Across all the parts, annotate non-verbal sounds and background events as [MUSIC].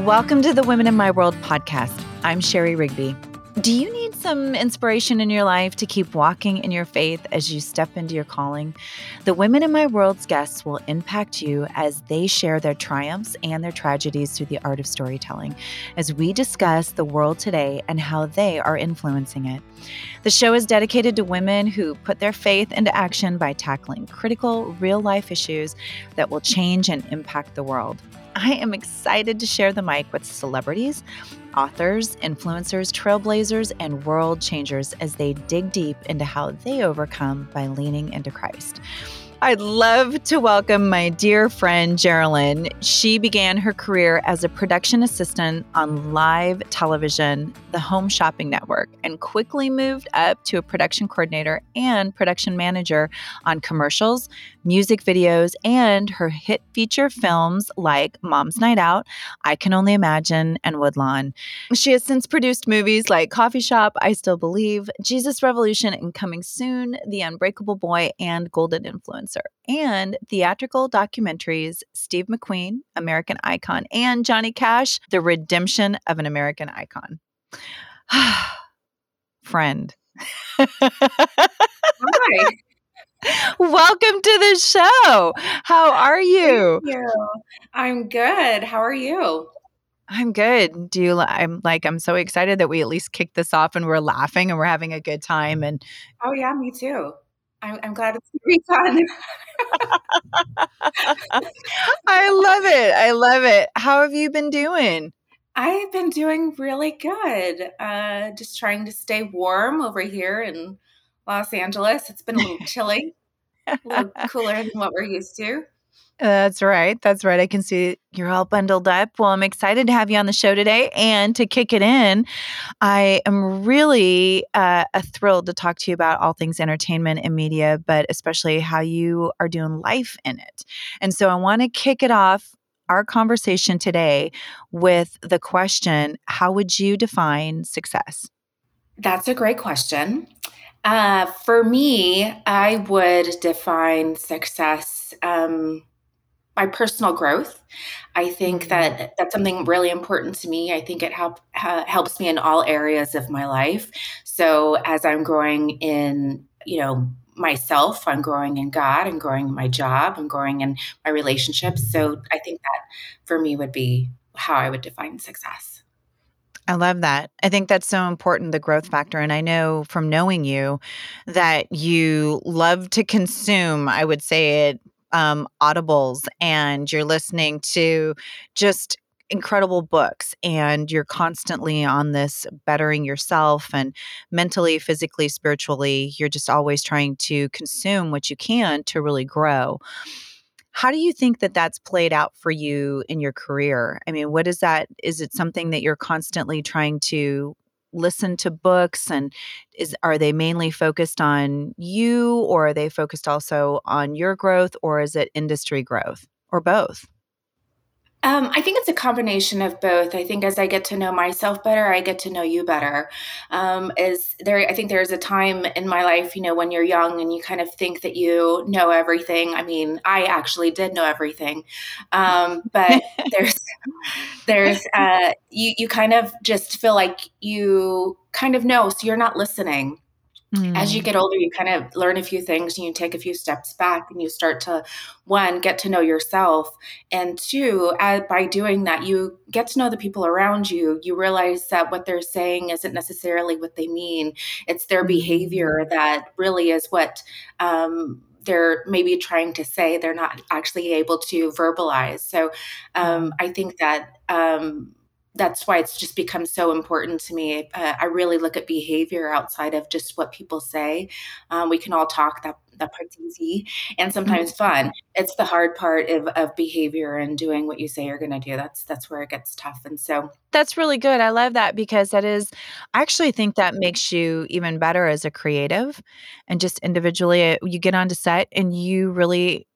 Welcome to the Women in My World podcast. I'm Sherry Rigby. Do you need some inspiration in your life to keep walking in your faith as you step into your calling? The Women in My World's guests will impact you as they share their triumphs and their tragedies through the art of storytelling as we discuss the world today and how they are influencing it. The show is dedicated to women who put their faith into action by tackling critical, real life issues that will change and impact the world. I am excited to share the mic with celebrities, authors, influencers, trailblazers, and world changers as they dig deep into how they overcome by leaning into Christ. I'd love to welcome my dear friend Jerilyn. She began her career as a production assistant on live television, the Home Shopping Network, and quickly moved up to a production coordinator and production manager on commercials, music videos, and her hit feature films like Mom's Night Out, I Can Only Imagine, and Woodlawn. She has since produced movies like Coffee Shop, I Still Believe, Jesus Revolution, and coming soon, The Unbreakable Boy, and Golden Influence and theatrical documentaries Steve McQueen, American Icon, and Johnny Cash, The Redemption of an American Icon. [SIGHS] Friend. Hi. [LAUGHS] Welcome to the show. How are you? you? I'm good. How are you? I'm good. Do you? I'm like I'm so excited that we at least kicked this off and we're laughing and we're having a good time. And oh yeah, me too. I'm, I'm glad it's [LAUGHS] be fun. I love it. I love it. How have you been doing? I've been doing really good. Uh, just trying to stay warm over here in Los Angeles. It's been a little chilly, a little [LAUGHS] cooler than what we're used to. That's right. That's right. I can see you're all bundled up. Well, I'm excited to have you on the show today. And to kick it in, I am really uh, thrilled to talk to you about all things entertainment and media, but especially how you are doing life in it. And so I want to kick it off our conversation today with the question How would you define success? That's a great question. Uh, for me, I would define success. Um, my personal growth. I think mm-hmm. that that's something really important to me. I think it help uh, helps me in all areas of my life. So as I'm growing in, you know, myself, I'm growing in God, I'm growing in my job, I'm growing in my relationships. So I think that for me would be how I would define success. I love that. I think that's so important, the growth factor. And I know from knowing you that you love to consume, I would say it um, audibles and you're listening to just incredible books and you're constantly on this bettering yourself and mentally physically spiritually you're just always trying to consume what you can to really grow. How do you think that that's played out for you in your career? I mean what is that is it something that you're constantly trying to listen to books and is are they mainly focused on you or are they focused also on your growth or is it industry growth or both um, I think it's a combination of both. I think as I get to know myself better, I get to know you better. Um, is there? I think there's a time in my life, you know, when you're young and you kind of think that you know everything. I mean, I actually did know everything, um, but [LAUGHS] there's there's uh, you you kind of just feel like you kind of know, so you're not listening. Mm. As you mm. get older, you kind of learn a few things and you take a few steps back and you start to, one, get to know yourself. And two, by doing that, you get to know the people around you. You realize that what they're saying isn't necessarily what they mean, it's their behavior mm. that really is what. Um, they're maybe trying to say they're not actually able to verbalize so um, mm. i think that um, that's why it's just become so important to me. Uh, I really look at behavior outside of just what people say. Um, we can all talk that that part's easy and mm-hmm. sometimes fun. It's the hard part of, of behavior and doing what you say you're going to do. That's that's where it gets tough. And so that's really good. I love that because that is. I actually think that makes you even better as a creative, and just individually. Uh, you get onto set and you really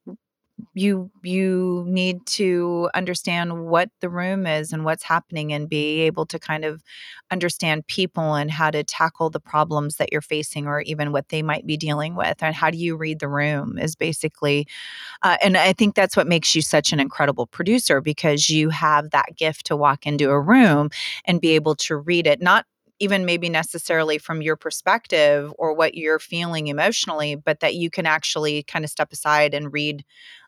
you you need to understand what the room is and what's happening and be able to kind of understand people and how to tackle the problems that you're facing or even what they might be dealing with and how do you read the room is basically uh, and i think that's what makes you such an incredible producer because you have that gift to walk into a room and be able to read it not even maybe necessarily from your perspective or what you're feeling emotionally, but that you can actually kind of step aside and read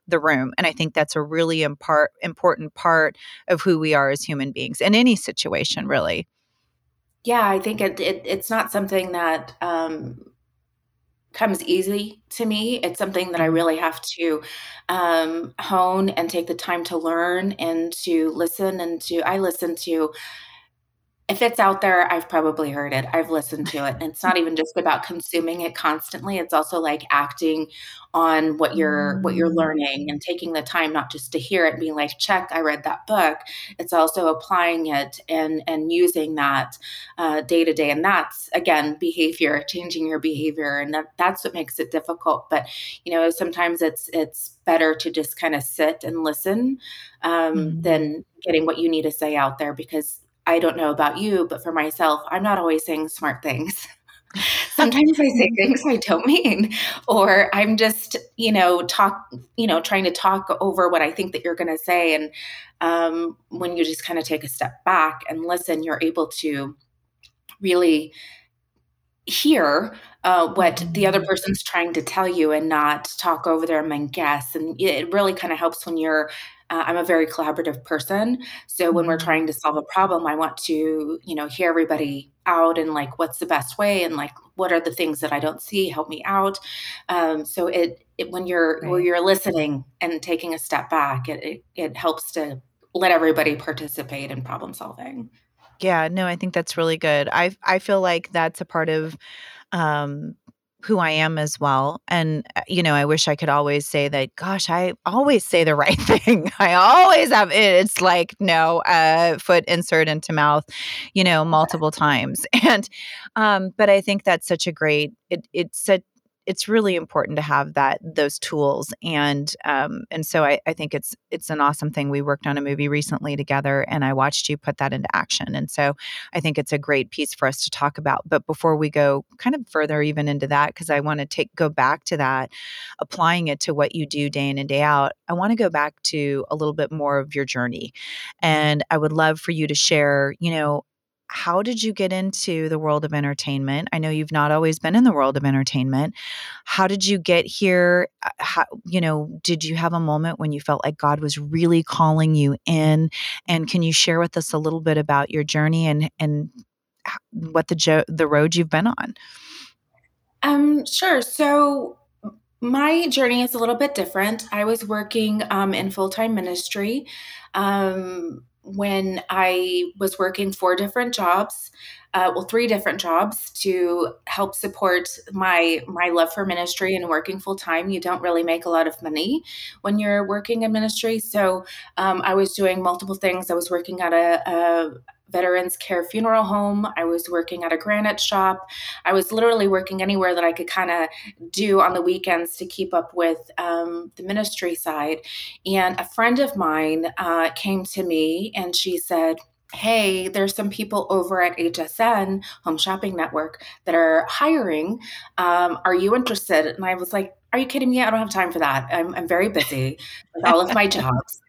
the room. And I think that's a really impart, important part of who we are as human beings in any situation, really. Yeah, I think it, it it's not something that um, comes easy to me. It's something that I mm-hmm. really have to um, hone and take the time to learn and to listen and to. I listen to if it's out there, I've probably heard it. I've listened to it. And it's not even just about consuming it constantly. It's also like acting on what you're what you're mm. learning and taking the time not just to hear it and being like, check, I read that book. It's also applying it and and using that uh, day to day. And that's again behavior, changing your behavior. And that that's what makes it difficult. But you know, sometimes it's it's better to just kind of sit and listen um, mm-hmm. than getting what you need to say out there because I don't know about you, but for myself, I'm not always saying smart things. [LAUGHS] Sometimes I say things I don't mean, or I'm just, you know, talk, you know, trying to talk over what I think that you're going to say. And um, when you just kind of take a step back and listen, you're able to really hear uh, what the other mm-hmm. person's trying to tell you and not talk over them and guess. And it really kind of helps when you're uh, I'm a very collaborative person. So when we're mm-hmm. trying to solve a problem, I want to, you know, hear everybody out and like what's the best way and like what are the things that I don't see, help me out. Um, so it, it when you're right. when you're listening and taking a step back, it, it it helps to let everybody participate in problem solving. Yeah, no, I think that's really good. I I feel like that's a part of um who I am as well. And, uh, you know, I wish I could always say that, gosh, I always say the [LAUGHS] right thing. I always have it. It's like, no, uh, foot insert into mouth, you know, multiple times. [LAUGHS] And, um, but I think that's such a great, it, it's a, it's really important to have that those tools and um, and so I, I think it's it's an awesome thing. We worked on a movie recently together and i watched you put that into action and so i think it's a great piece for us to talk about. But before we go kind of further even into that because i want to take go back to that applying it to what you do day in and day out i want to go back to a little bit more of your journey. And i would love for you to share you know how did you get into the world of entertainment? I know you've not always been in the world of entertainment. How did you get here? Uh, how, you know, did you have a moment when you felt like God was really calling you in? And can you share with us a little bit about your journey and and what the jo- the road you've been on? Um, sure. So my journey is a little bit different. I was working um, in full time ministry. Um, when I was working four different jobs, uh, well, three different jobs to help support my my love for ministry and working full time. You don't really make a lot of money when you're working in ministry, so um, I was doing multiple things. I was working at a, a veterans care funeral home. I was working at a granite shop. I was literally working anywhere that I could kind of do on the weekends to keep up with um, the ministry side. And a friend of mine uh, came to me and she said, Hey, there's some people over at HSN, Home Shopping Network, that are hiring. Um, are you interested? And I was like, Are you kidding me? I don't have time for that. I'm, I'm very busy with all of my [LAUGHS] jobs.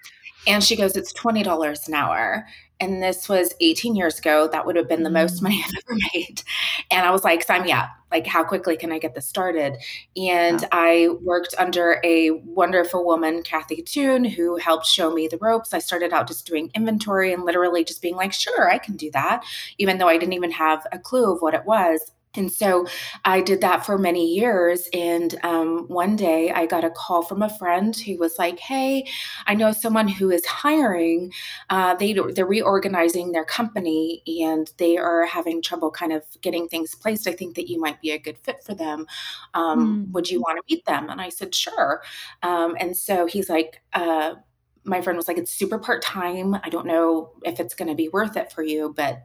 And she goes, It's $20 an hour and this was 18 years ago that would have been the most mm. money [LAUGHS] i've ever made. And i was like sign me up. Like how quickly can i get this started? And i worked under a wonderful woman kathy toon who helped show me the ropes. I started out just doing inventory and literally just being like sure i can do that even though i didn't even have a clue of what it was and so I did that for many years. And um, one day I got a call from a friend who was like, Hey, I know someone who is hiring. Uh, they, they're reorganizing their company and they are having trouble kind of getting things placed. I think that you might be a good fit for them. Um, mm. Would you want to meet them? And I said, Sure. Um, and so he's like, uh, my friend was like, It's super part time. I don't know if it's going to be worth it for you, but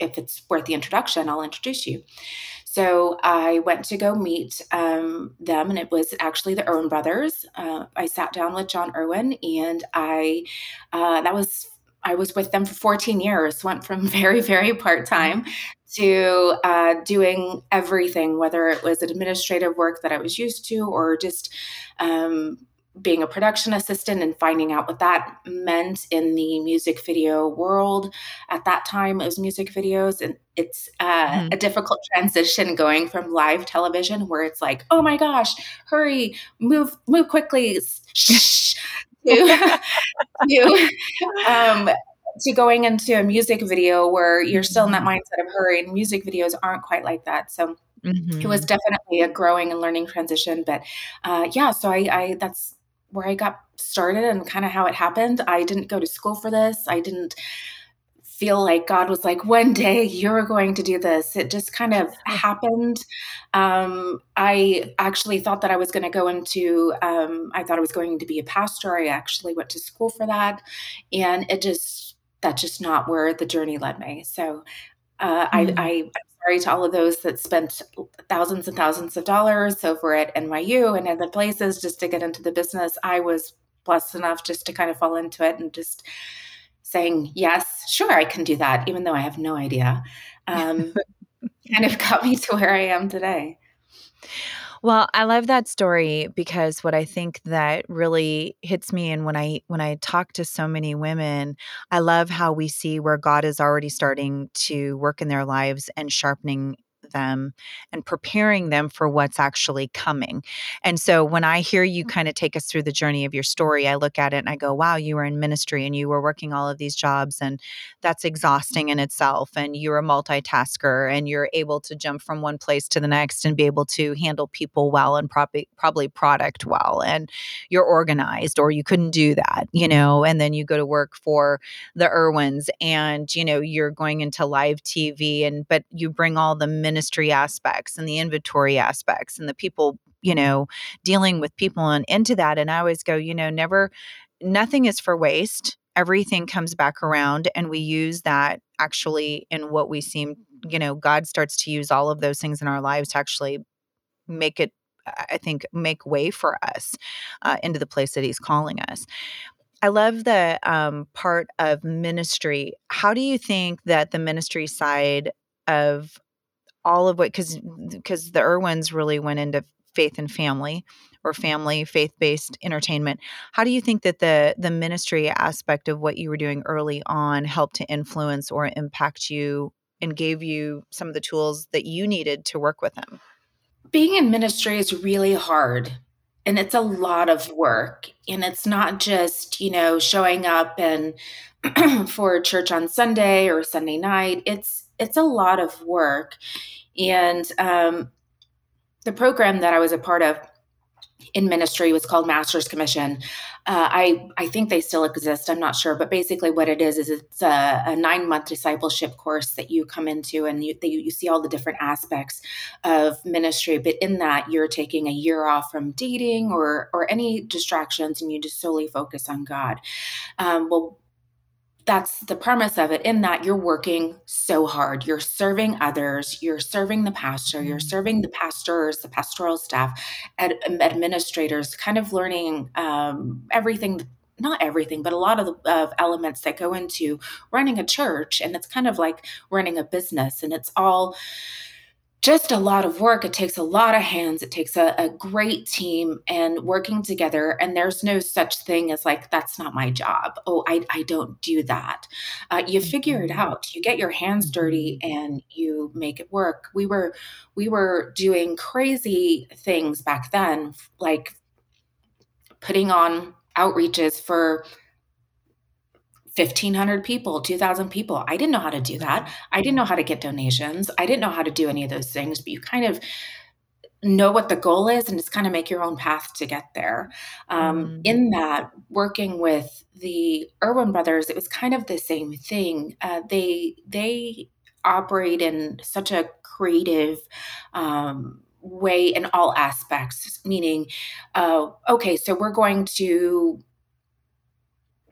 if it's worth the introduction, I'll introduce you. So I went to go meet um, them, and it was actually the Erwin brothers. Uh, I sat down with Jon Erwin, and I uh, that was I was with them for 14 years. Went from [LAUGHS] very very part time to uh, doing everything, whether it was administrative work that I was used to, or just um, being a production assistant and finding out what that meant in the music video world. At that time, it was music videos, and it's uh, mm-hmm. a difficult transition going from live television, where it's like, oh my gosh, hurry, move, move quickly, shh, [LAUGHS] to, [LAUGHS] to, um, to going into a music video where you're still in that mm-hmm. mindset of hurry. And music videos aren't quite like that, so. Mm-hmm. It was mm-hmm. definitely a growing and learning transition, but uh, yeah. So I, I that's where I got started and kind of how it happened. I didn't go to school for this. I didn't feel like God was like, one day you're going to do this. It just kind of happened. Um, I actually thought that I was going to go into, um, I thought I was going to be a pastor. I actually went to school for that. And it just, that's just not where the journey led me. So uh, mm-hmm. I, I, sorry to all of those that spent thousands and thousands of dollars over at NYU and other places just to get into the business. I was blessed enough just to kind of fall into it and just saying, yes, sure, I can do that, even though I have no idea. Um, [LAUGHS] kind of got me to where I am today. Well, I love that story because what I think that really hits me and when I when I talk to so many women, I love how we see where God is already starting to work in their lives and sharpening them and preparing them for what's actually coming. And so when I hear you mm. kind of take us through the journey of your story, I look at it and I go, wow, you were in ministry and you were working all of these jobs, and that's exhausting in itself. And you're a multitasker and you're able to jump from one place to the next and be able to handle people well and probably probably product well. And you're organized, or you couldn't do that, you know, and then you go to work for the Erwins and you know you're going into live TV and but you bring all the ministry ministry aspects and the inventory aspects and the people you know dealing with people and into that and i always go you know never nothing is for waste everything comes back around and we use that actually in what we seem you know god starts to use all of those things in our lives to actually make it i think make way for us uh, into the place that he's calling us I love the um, part of ministry. How do you think that the ministry side of all of what because because the Erwins really went into faith and family or family faith-based entertainment. How do you think that the the ministry aspect of what you were doing early on helped to influence or impact you and gave you some of the tools that you needed to work with them? Being in ministry is really hard and it's a lot of work and it's not just you know showing up and [CLEARS THROAT] for church on sunday or sunday night. It's it's a lot of work. And um, the program that I was a part of in ministry was called Master's Commission. Uh, I I think they still exist. I'm not sure, but basically, what it is is it's a, a nine month discipleship course that you come into, and you, you you see all the different aspects of ministry. But in that, you're taking a year off from dating or or any distractions, and you just solely focus on God. Um, well, that's the premise of it in that you're working so hard you're serving others you're serving the pastor you're mm-hmm. serving the pastors the pastoral staff ad, administrators kind of learning um, everything not everything, but a lot of the of elements that go into running a church. And it's kind of like running a business. And it's all just a lot of work. It takes a lot of hands. It takes a, a, great team and working together. And there's no such thing as like, that's not my job. Oh, I, I don't do that. Uh, you figure it mm-hmm. out. You get your hands dirty and you make it work. We were we were doing crazy things back then, like putting on outreaches for 1500 people 2000 people. I didn't know how to do that. I didn't know how to get donations. I didn't know how to do any of those things but you kind of know what the goal is and just kind of make your own path to get there. Um, mm. in that working with the Erwin brothers it was kind of the same thing. Uh, they they operate in such a creative um, way in all aspects meaning uh, okay so we're going to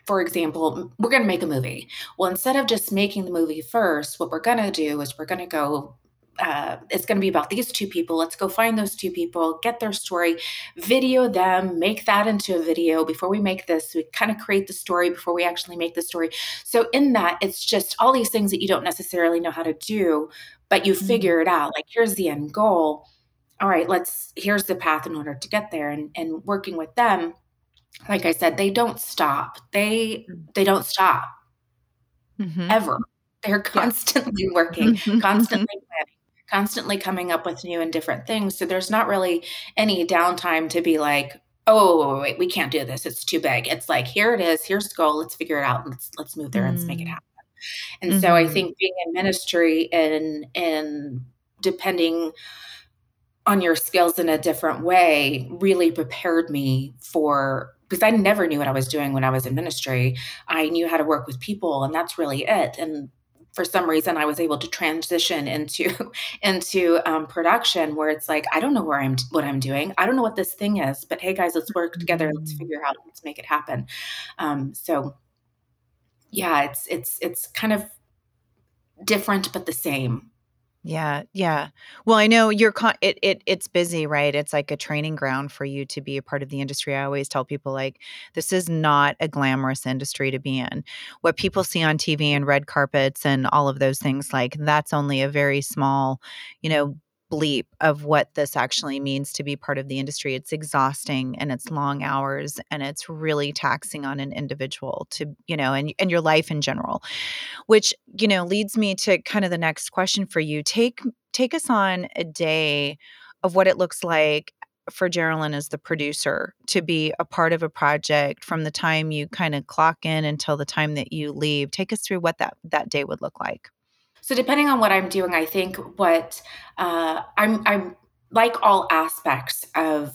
for example, we're going to make a movie. Well, instead of just making the movie first, what we're going to do is we're going to go uh, it's going to be about these two people. Let's go find those two people, get their story, video them, make that into a video before we make this. We kind of create the story before we actually make the story. So, in that, it's just all these things that you don't necessarily know how to do, but you mm-hmm. figure it out. Like, here's the end goal. All right, let's, here's the path in order to get there. And, and working with them, like I said, they don't stop. They, mm. they don't stop mm-hmm. ever. They're constantly yeah. [LAUGHS] working, constantly planning constantly coming up with new and different things. So there's not really any downtime to be like, oh wait, we can't do this. It's too big. It's like here it is. Here's the goal. Let's figure it out. Let's let's move there mm. and let's make it mm. happen. And mm-hmm. so I mm-hmm. think being in ministry and and depending on your skills in a different way really prepared me for because I never knew what I was doing when I was in ministry. I knew how to work with people and that's really it. And for some reason I was able to transition into [LAUGHS] into um, production where it's like I don't know where I'm what I'm doing. I don't know what this thing is, but hey guys, let's work together. Let's mm. figure out. Let's make it happen. Um, so yeah, it's it's it's kind of different but the same yeah, yeah. Well, I know you're con- it it it's busy, right? It's like a training ground for you to be a part of the industry. I always tell people like this is not a glamorous industry to be in. What people see on TV and red carpets and all of those things like that's only a very small, you know, bleep of what this actually means to be part of the industry. It's exhausting and it's long hours and it's really taxing on an individual to, you know, and, and your life in general. Which, you know, leads me to kind of the next question for you. Take take us on a day of what it looks like for Jerilyn as the producer to be a part of a project from the time you kind of clock in until the time that you leave. Take us through what that that day would look like. So depending on what I'm doing, I think what uh, I'm I'm like all aspects of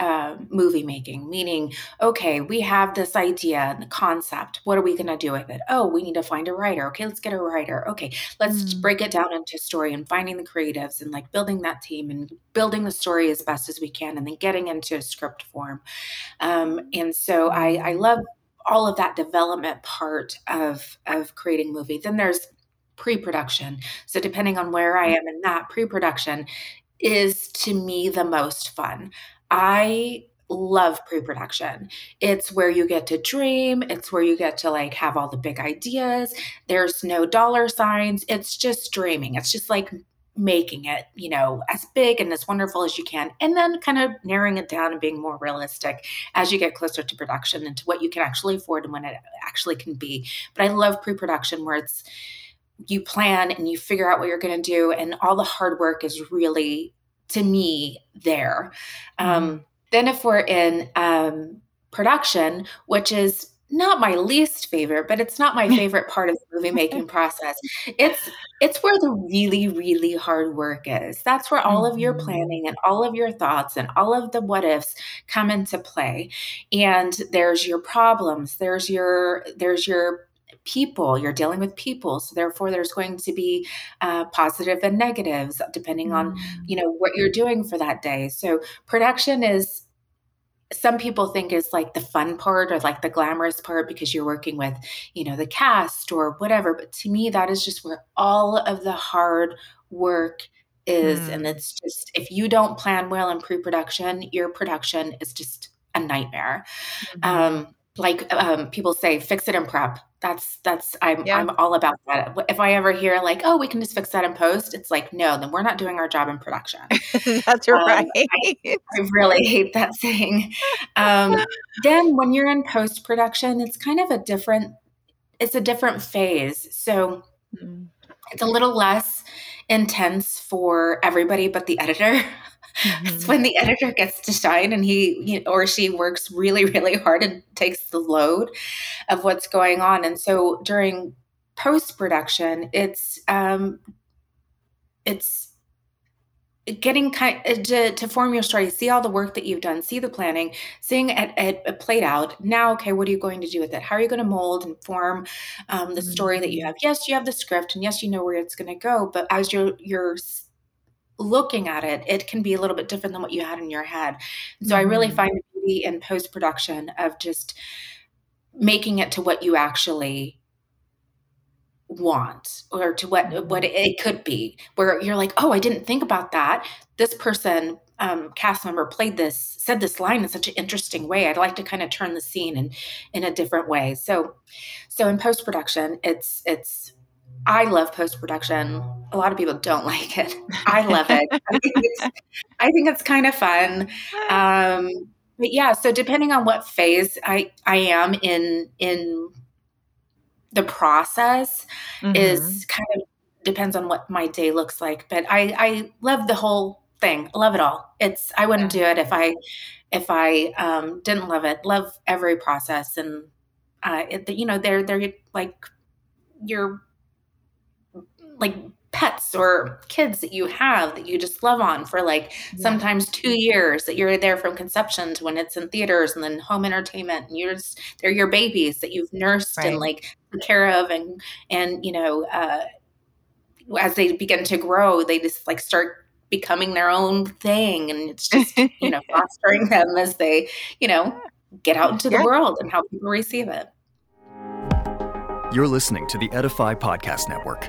uh, movie making, meaning, okay, we have this idea and the concept. What are we going to do with it? Oh, we need to find a writer. Okay, let's get a writer. Okay, let's mm. break it down into story and finding the creatives and like building that team and building the story as best as we can and then getting into a script form. Um, and so I, I love all of that development part of of creating movie. Then there's pre-production. So depending on where I mm-hmm. am in that pre-production is to me the most fun. I love pre-production. It's where you get to dream, it's where you get to like have all the big ideas. There's no dollar signs. It's just dreaming. It's just like making it, you know, as big and as wonderful as you can, and then kind of narrowing it down and being more realistic as you get closer to production and to what you can actually afford and when it actually can be. But I love pre production where it's you plan and you figure out what you're going to do and all the hard work is really to me there um, mm-hmm. then if we're in um, production which is not my least favorite but it's not my [LAUGHS] favorite part of the movie making process it's it's where the really really hard work is that's where all of your mm-hmm. planning and all of your thoughts and all of the what ifs come into play and there's your problems there's your there's your people you're dealing with people so therefore there's going to be uh, positive and negatives depending on mm. you know what you're doing for that day so production is some people think is like the fun part or like the glamorous part because you're working with you know the cast or whatever but to me that is just where all of the hard work is mm. and it's just if you don't plan well in pre-production your production is just a nightmare mm-hmm. um like um, people say fix it and prep that's that's I'm yeah. I'm all about that. If I ever hear like, oh, we can just fix that in post, it's like, no, then we're not doing our job in production. [LAUGHS] that's um, right. I, I, really hate that saying. Um, then when you're in post production, it's kind of a different it's a different phase. So mm. it's a little less intense for everybody but the editor. [LAUGHS] Mm-hmm. It's when the editor gets to shine and he, or she works really, really hard and takes the load of what's going on. And so during post production, it's um, it's getting kind uh, to, to form your story see all the work that you've done see the planning seeing it, it, it, played out now okay what are you going to do with it how are you going to mold and form um, the story that you mm-hmm. have yes you have the script and yes you know where it's going to go but as you're you're looking at it, it can be a little bit different than what you had in your head. so mm-hmm. I really find the beauty in post production of just making it to what you actually want or to what what it could be where you're like oh i didn't think about that this person um, cast member played this said this line in such an interesting way i'd like to kind of turn the scene in in a different way so so in post production it's it's I love post production. A lot of people don't [LAUGHS] like it. I love it. I think it's, I think it's kind of fun. Um, but yeah, so depending on what phase I I am in in the process mm-hmm. is kind of depends on what my day looks like. But I I love the whole thing. I love it all. It's I wouldn't do it if I if I um, didn't love it. Love every process and uh, it, you know they're they're like your like pets or kids that you have that you just love on for like yeah. sometimes two years that you're there from conception to when it's in theaters and then home entertainment and you're just they're your babies that you've nursed right. and like care of and and you know uh as they begin to grow they just like start becoming their own thing and it's [LAUGHS] just you know fostering them as they you know get out into the yeah. world and how people receive it you're listening to the edify podcast network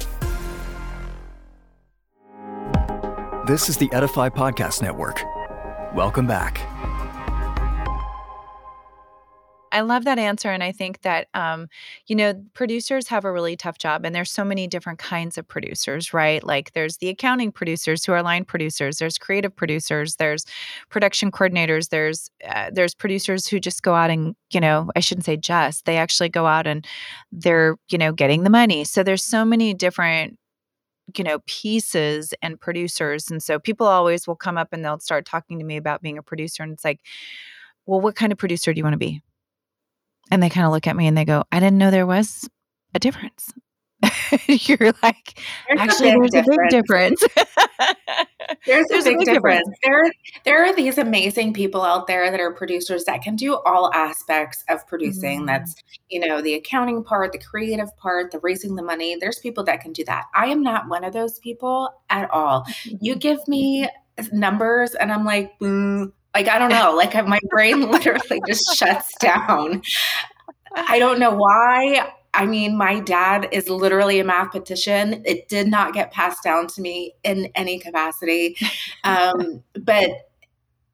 This is the Edify Podcast Network. Welcome back. I love that answer. And I think that, um, you know, producers have a really tough job. And there's so many different kinds of producers, right? Like there's the accounting producers who are line producers, there's creative producers, there's production coordinators, there's uh, there's producers who just go out and, you know, I shouldn't say just, they actually go out and they're, you know, getting the money. So there's so many different you know pieces and producers and so people always will come up and they'll start talking to me about being a producer and it's like well what kind of producer do you want to be? And they kind of look at me and they go i didn't know there was a difference [LAUGHS] you're like there's actually a there's difference. a big difference [LAUGHS] there's, there's, a big, a big difference. difference there there are these amazing people out there that are producers that can do all aspects of producing mm-hmm. that's you know the accounting part the creative part the raising the money there's people that can do that i am not one of those people at all you [LAUGHS] give me numbers and i'm like mm, like i don't know like my brain literally just shuts down I don't know why. I mean, my dad is literally a mathematician. It did not get passed down to me in any capacity. [LAUGHS] Um, but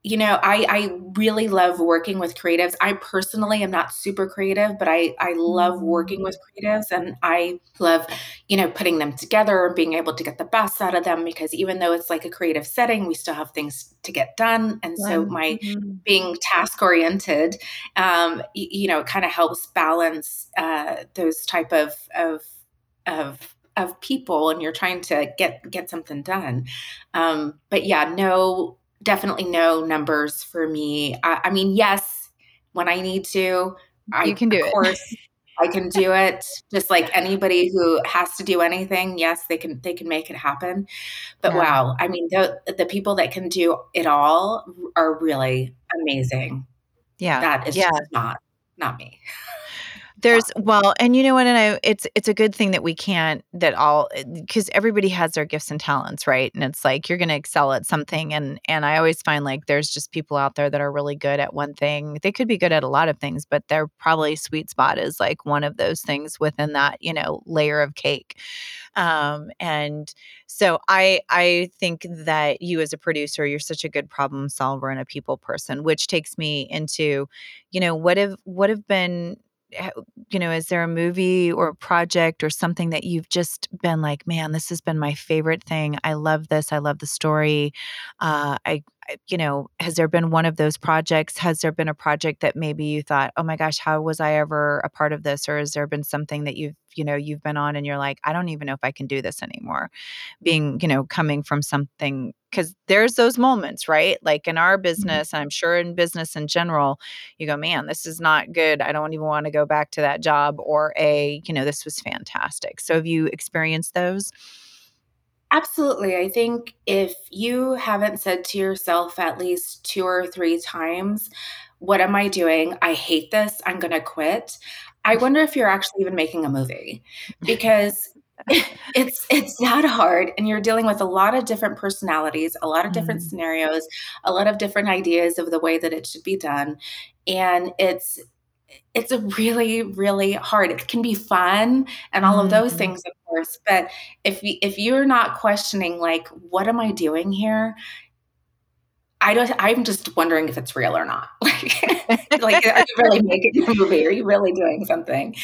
you know, I, I really love working with creatives. I personally am not super creative, but I, I love working with creatives and I love, you know, putting them together and being able to get the best out of them because even though it's like a creative setting, we still have things to get done. And so my mm-hmm. being task oriented, um, you, you know, kind of helps balance uh, those type of, of, of of people and you're trying to get get something done um, but yeah no definitely no numbers for me. I, I mean, yes, when I need to, I, you can do of it. Course, I can do it. Just like anybody who has to do anything, yes, they can they can make it happen. But yeah. wow, I mean, the the people that can do it all are really amazing. Yeah, that is yeah. just not not me. There's well, and you know what? And I, it's it's a good thing that we can't that all because everybody has their gifts and talents, right? And it's like you're going to excel at something, and and I always find like there's just people out there that are really good at one thing. They could be good at a lot of things, but their probably sweet spot is like one of those things within that you know layer of cake. Um, and so I I think that you as a producer, you're such a good problem solver and a people person, which takes me into, you know, what have what have been you know, is there a movie or a project or something that you've just been like, man, this has been my favorite thing. I love this. I love the story. Uh, I, I, you know, has there been one of those projects? Has there been a project that maybe you thought, oh my gosh, how was I ever a part of this? Or has there been something that you've, you know, you've been on and you're like, I don't even know if I can do this anymore? Being, you know, coming from something because there's those moments, right? Like in our Mhm. business, I'm sure in business in general, you go, man, this is not good. I don't even want to go back to that job. Or a, you know, this was fantastic. So have you experienced those? Absolutely. I think if you haven't said to yourself at least two or three times, What am I doing? I hate this. I'm going to quit. I wonder if you're actually even making a movie [LAUGHS] because [LAUGHS] it's it's that hard and you're dealing with a lot of different personalities, a lot of different Mm. scenarios, a lot of different ideas of the way that it should be done. And it's it's a really really hard. It can be fun and all of those Mhm. things of course, but if you if you're not questioning like what am I doing here? I don't I'm just wondering if it's real or not. [LAUGHS] Like like, are you really making a movie? Are you really doing something?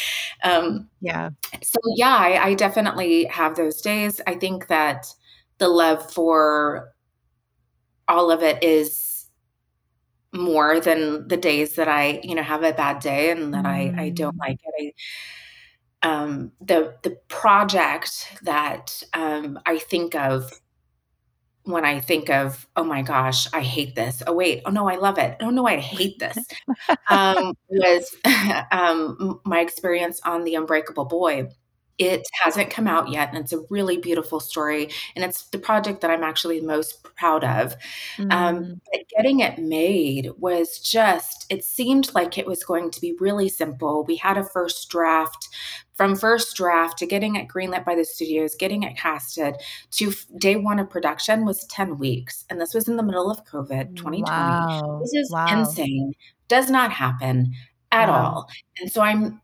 Um, Yeah. so yeah, I, I definitely have those days. I think that the love for all of it is more than the days that I, you know, have a bad day and that I I don't Mm. like it. I, um, the the project that um, I think of when I think of, oh my gosh, I hate this. Oh wait, oh no, I love it. Oh no, I hate this. [LAUGHS] Um, was [LAUGHS] um, my experience on The Unbreakable Boy. It hasn't come out yet, and it's a really beautiful story, and it's the project that I'm actually most proud of. Um, Mm. but getting it made was just, it seemed like it was going to be really simple. We had a first draft. From first draft to getting it greenlit by the studios, getting it casted to f- day one of production was 10 weeks. And this was in the middle of COVID 2020. Wow. This is Wow. insane. Does not happen at Wow. all. And so I'm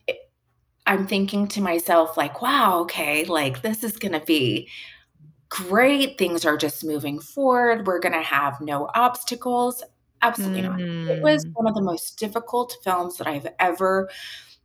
I'm thinking to myself like, wow, okay, like this is going to be great. Things are just moving forward. We're going to have no obstacles. Absolutely not. It was Mm. one of the most difficult films that I've ever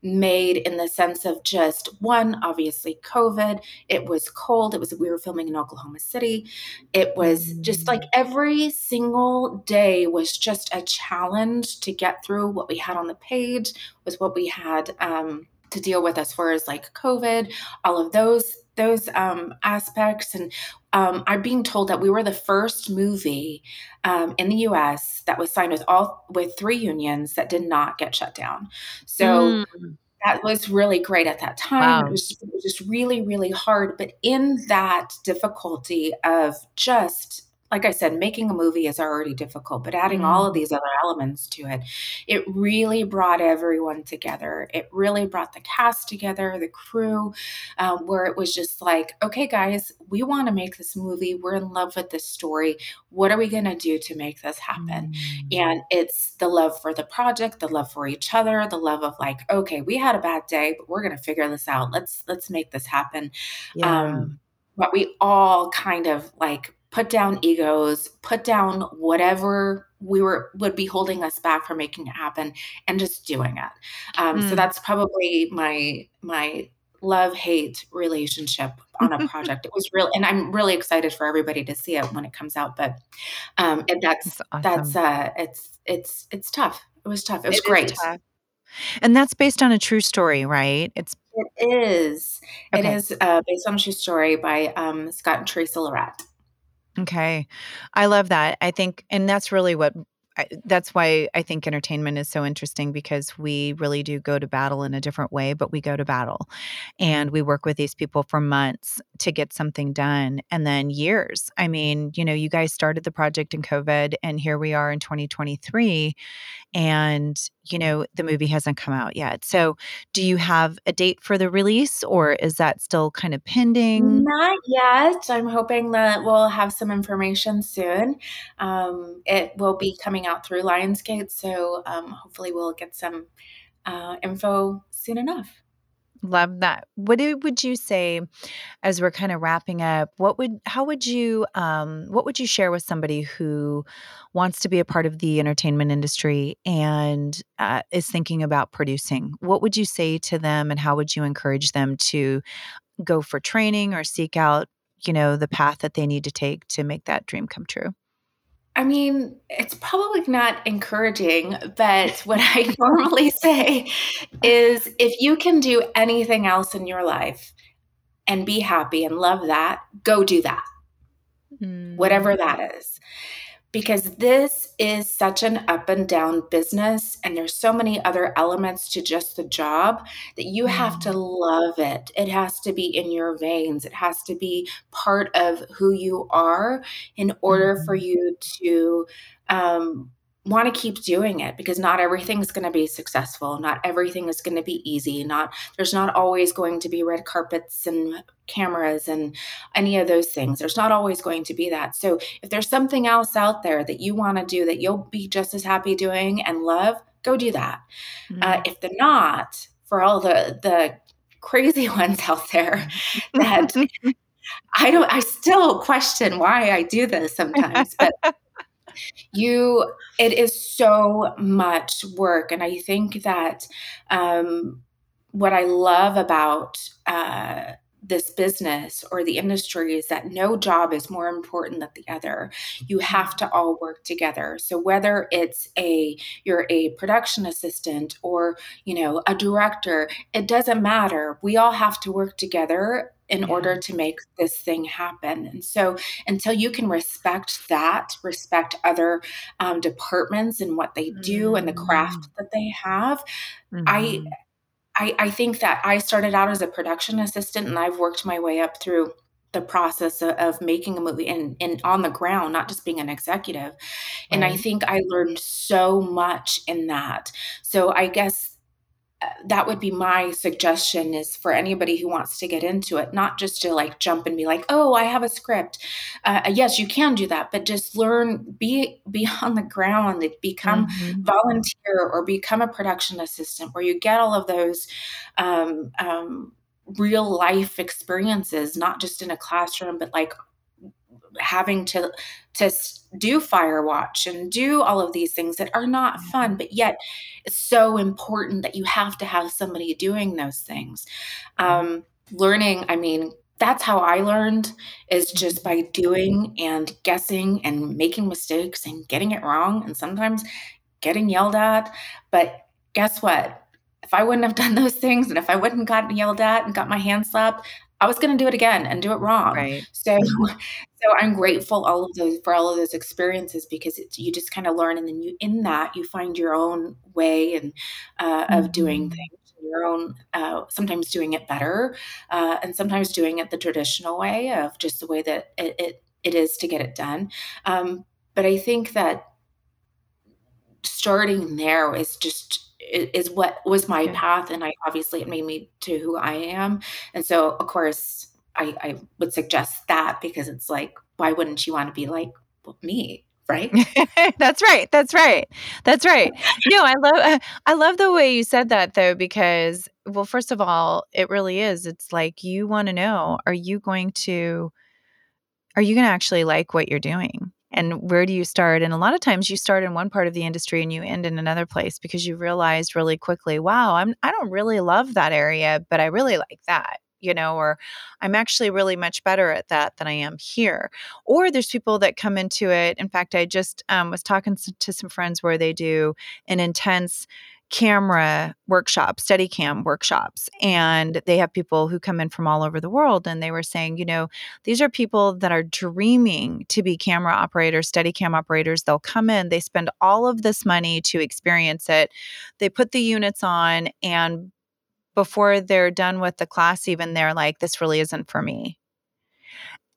made in the sense of just one, obviously COVID. It was cold. It was we were filming in Oklahoma City. It was just like Mm. every single day was just a challenge to get through what we had on the page, was what we had um, to deal with as far as like COVID, all of those those um, aspects and um, I'm being told that we were the first movie um, in the U.S. that was signed with all with three unions that did not get shut down. So Mm. that was really great at that time. It Wow. was, it was just really, really hard. But in that difficulty of just, like I said, making a movie is already difficult, but adding all of these other elements to it, it really brought everyone together. It really brought the cast together, the crew, um, where it was just like, okay, guys, we want to make this movie. We're in love with this story. What are we going to do to make this happen? Mm. and it's the love for the project the love for each other the love of like okay we had a bad day but we're going to figure this out let's let's make this happen Yeah. um but we all kind of like put down egos put down whatever we were would be holding us back from making it happen and just doing it um so Mm. that's probably my my love hate relationship on a [LAUGHS] project it was real and i'm really excited for everybody to see it when it comes out but um and that's That's that's uh it's it's it's tough it was tough it was It great. And that's based on a true story, right? It's it is it okay. is uh based on a true story by um scott and teresa LeRette Okay. I love that. I think, and that's really what, I, that's why I think entertainment is so interesting because we really do go to battle in a different way, but we go to battle and we work with these people for months to get something done and then years. I mean, you know, you guys started the project in COVID and here we are in 2023 and, you know, the movie hasn't come out yet. So, do you have a date for the release or is that still kind of pending? Not yet. I'm hoping that we'll have some information soon. Um, it will be coming out through Lionsgate, so um, hopefully we'll get some uh, info soon enough. Love that. What would you say as we're kind of wrapping up? What would how would you um what would you share with somebody who wants to be a part of the entertainment industry and uh, is thinking about producing? What would you say to them and how would you encourage them to go for training or seek out, you know, the path that they need to take to make that dream come true? I mean, it's probably not encouraging, but [LAUGHS] what I normally say is if you can do anything else in your life and be happy and love that, go do that. mm. whatever that is because this is such an up and down business and there's so many other elements to just the job that you have to mm. love it it has to be in your veins it has to be part of who you are in order for mm-hmm. you to um, want to keep doing it because not everything's going to be successful not everything is going to be easy not there's not always going to be red carpets and cameras and any of those things. There's not always going to be that. So if there's something else out there that you want to do that you'll be just as happy doing and love go do that. Uh, mm-hmm. uh, if they're not for all the the crazy [LAUGHS] ones out there that [LAUGHS] i don't i still question why i do this sometimes but you it is so much work and i think that um, what i love about uh, this business or the industry is that no job is more important than the other you have to all work together so whether it's a you're a production assistant or you know a director it doesn't matter we all have to work together in yeah. order to make this thing happen. And so, until you can respect that, respect other um, departments and what they do mm-hmm. and the craft mm. that they have, mm-hmm. I, I, I think that I started out as a production assistant and I've worked my way up through the process of, of making a movie and, and on the ground, not just being an executive. And I think I learned so much in that. So I guess that would be my suggestion is for anybody who wants to get into it not just to like jump and be like oh i have a script uh, yes you can do that but just learn be be [LAUGHS] on the ground become mm-hmm. volunteer or become a production assistant where you get all of those um, um, real life experiences not just in a classroom but like having to to do fire watch and do all of these things that are not fun, mm-hmm. but yet it's so important that you have to have somebody doing those things. Mm-hmm. Um, learning, I mean, that's how I learned is just by doing and guessing and making mistakes and getting it wrong and sometimes getting yelled at. But guess what? If I wouldn't have done [LAUGHS] those things and if I wouldn't gotten yelled at and got my hand slapped, I was going to do it again and do it wrong. Right. So, [LAUGHS] so I'm grateful all of those for all of those experiences because it, you just kind of learn, and then you in that you find your own way and uh, of doing mm-hmm. things, your own. Uh, sometimes doing it better, uh, and sometimes doing it the traditional way of just the way that it it, it is to get it done. Um, but I think that starting there is just is what was my path and i obviously it made me to who i am. And so of course i i would suggest that because it's like why wouldn't you want to be like me right? [LAUGHS] That's right that's right that's right. No i love uh, i love the way you said that though because well first of all it really is it's like you want to know are you going to are you going to actually like what you're doing and where do you start? And a lot of times you start in one part of the industry and you end in another place because you realized really quickly wow i'm i don't really love that area but i really like that you know or i'm actually really much better at that than i am here. Or there's people that come into it. In fact i just um, was talking to some friends where they do an intense camera workshops, Steadicam workshops. And they have people who come in from all over the world. And they were saying, you know, these are people that are dreaming to be camera operators, Steadicam operators. They'll come in, they spend all of this money to experience it. They put the units on, and before they're done with the class, even they're like, this really isn't for me.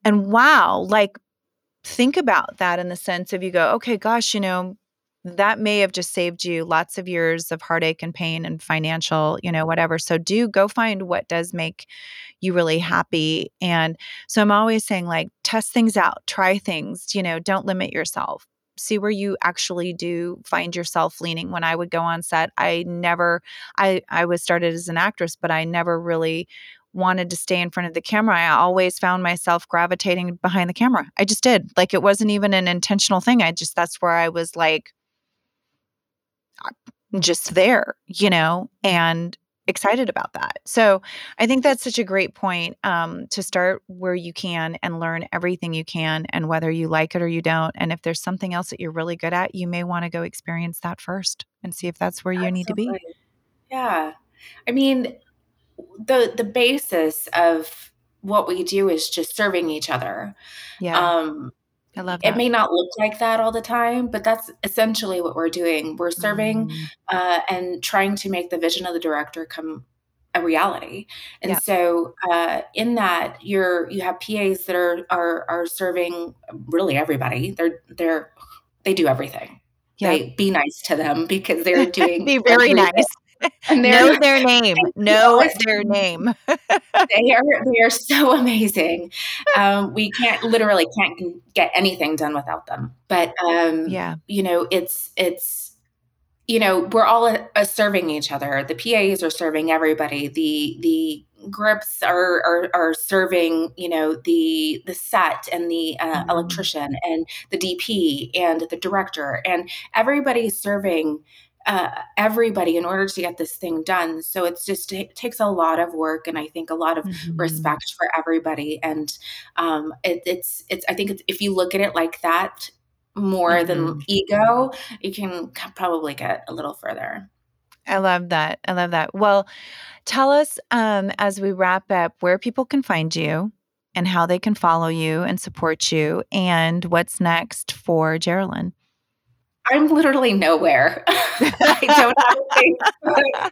And wow, like, think about that in the sense of you go, okay, gosh, you know, that may have just saved you lots of years of heartache and pain and financial, you know, whatever. So do go find what does make you really happy. And so I'm always saying, like, test things out, try things, you know, don't limit yourself. See where you actually do find yourself leaning. When I would go on set, I never, I, I was started as an actress, but I never really wanted to stay in front of the camera. I always found myself gravitating behind the camera. I just did. Like it wasn't even an intentional thing. I just, that's where I was like, just there, you know, and excited about that. So I think that's such a great point um, to start where you can and learn everything you can, and whether you like it or you don't. And if there's something else that you're really good at, you may want to go experience that first and see if that's where you Absolutely. need to be. Yeah, I mean, the the basis of what we do is just serving each other. Yeah. Um, I love that. It may not look like that all the time, but that's essentially what we're doing. We're serving mm. uh, and trying to make the vision of the director come a reality. And yeah. so uh, in that you're you have PAs that are are are serving really everybody. They're they're they do everything. Yeah. They be nice to them because they're [LAUGHS] doing be very nice. And know their name. Know their name. [LAUGHS] they are they are so amazing. Um, we can't literally can't get anything done without them. But um, yeah, you know, it's it's you know we're all uh, serving each other. The PAs are serving everybody. The the grips are, are, are serving you know the the set and the uh, mm-hmm. electrician and the DP and the director and everybody's serving uh, everybody in order to get this thing done. So it's just it takes a lot of work, and I think a lot of mm-hmm. respect for everybody. And um, it, it's it's I think it's, if you look at it like that more mm-hmm. than ego, you can probably get a little further. I love that. I love that. Well, tell us um, as we wrap up where people can find you and how they can follow you and support you, and what's next for Jerilyn. I'm literally nowhere. [LAUGHS] I don't have a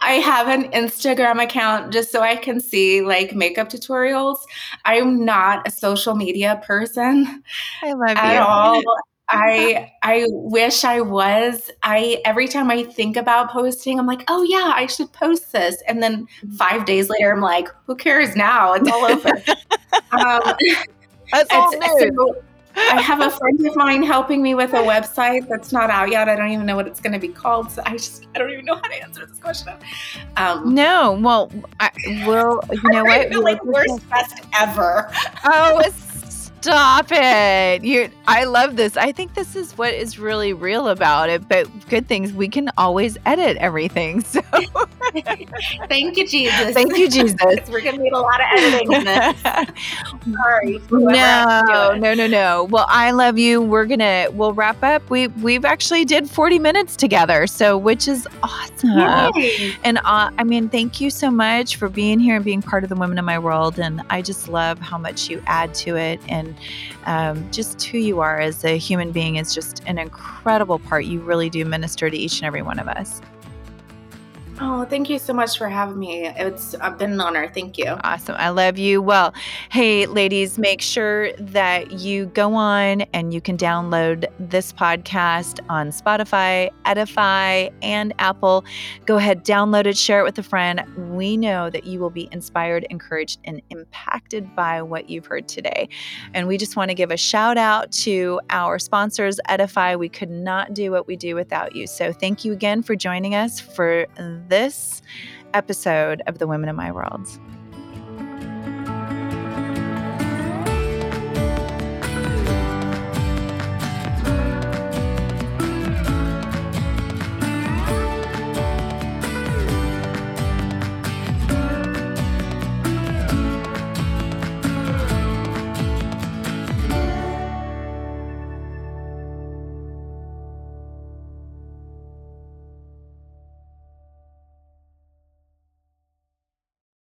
I have an Instagram account just so I can see like makeup tutorials. I'm not a social media person I love at you. all. I I wish I was. I every time I think about posting, I'm like, oh yeah, I should post this. And then five days later, I'm like, who cares now? It's all over. [LAUGHS] um, That's [LAUGHS] all new. So, I have a friend of mine helping me with a website that's not out yet. I don't even know what it's going to be called. So I just I don't even know how to answer this question. Um, no, well, I will. You know what? I feel like worst best ever. Oh, Stop it. You I love this. I think this is what is really real about it. But good things, we can always edit everything. [LAUGHS] So Thank you, Jesus. Thank you, Jesus. We're gonna need a lot of editing in this. [LAUGHS] Sorry. No, no, no, no. Well, I love you. We're gonna we'll wrap up. We we've actually did 40 minutes together, so which is awesome. Yay. And uh, I mean, thank you so much for being here and being part of the Women in My World. And I just love how much you add to it and um, just who you are as a human being is just an incredible part. You really do minister to each and every one of us. Oh, thank you so much for having me. It's been an honor. Thank you. Awesome. I love you. Well, hey, ladies, make sure that you go on and you can download this podcast on Spotify, Edify, and Apple. Go ahead, download it, share it with a friend. We know that you will be inspired, encouraged, and impacted by what you've heard today. And we just want to give a shout out to our sponsors, Edify. We could not do what we do without you. So thank you again for joining us for this episode of The Women in My World.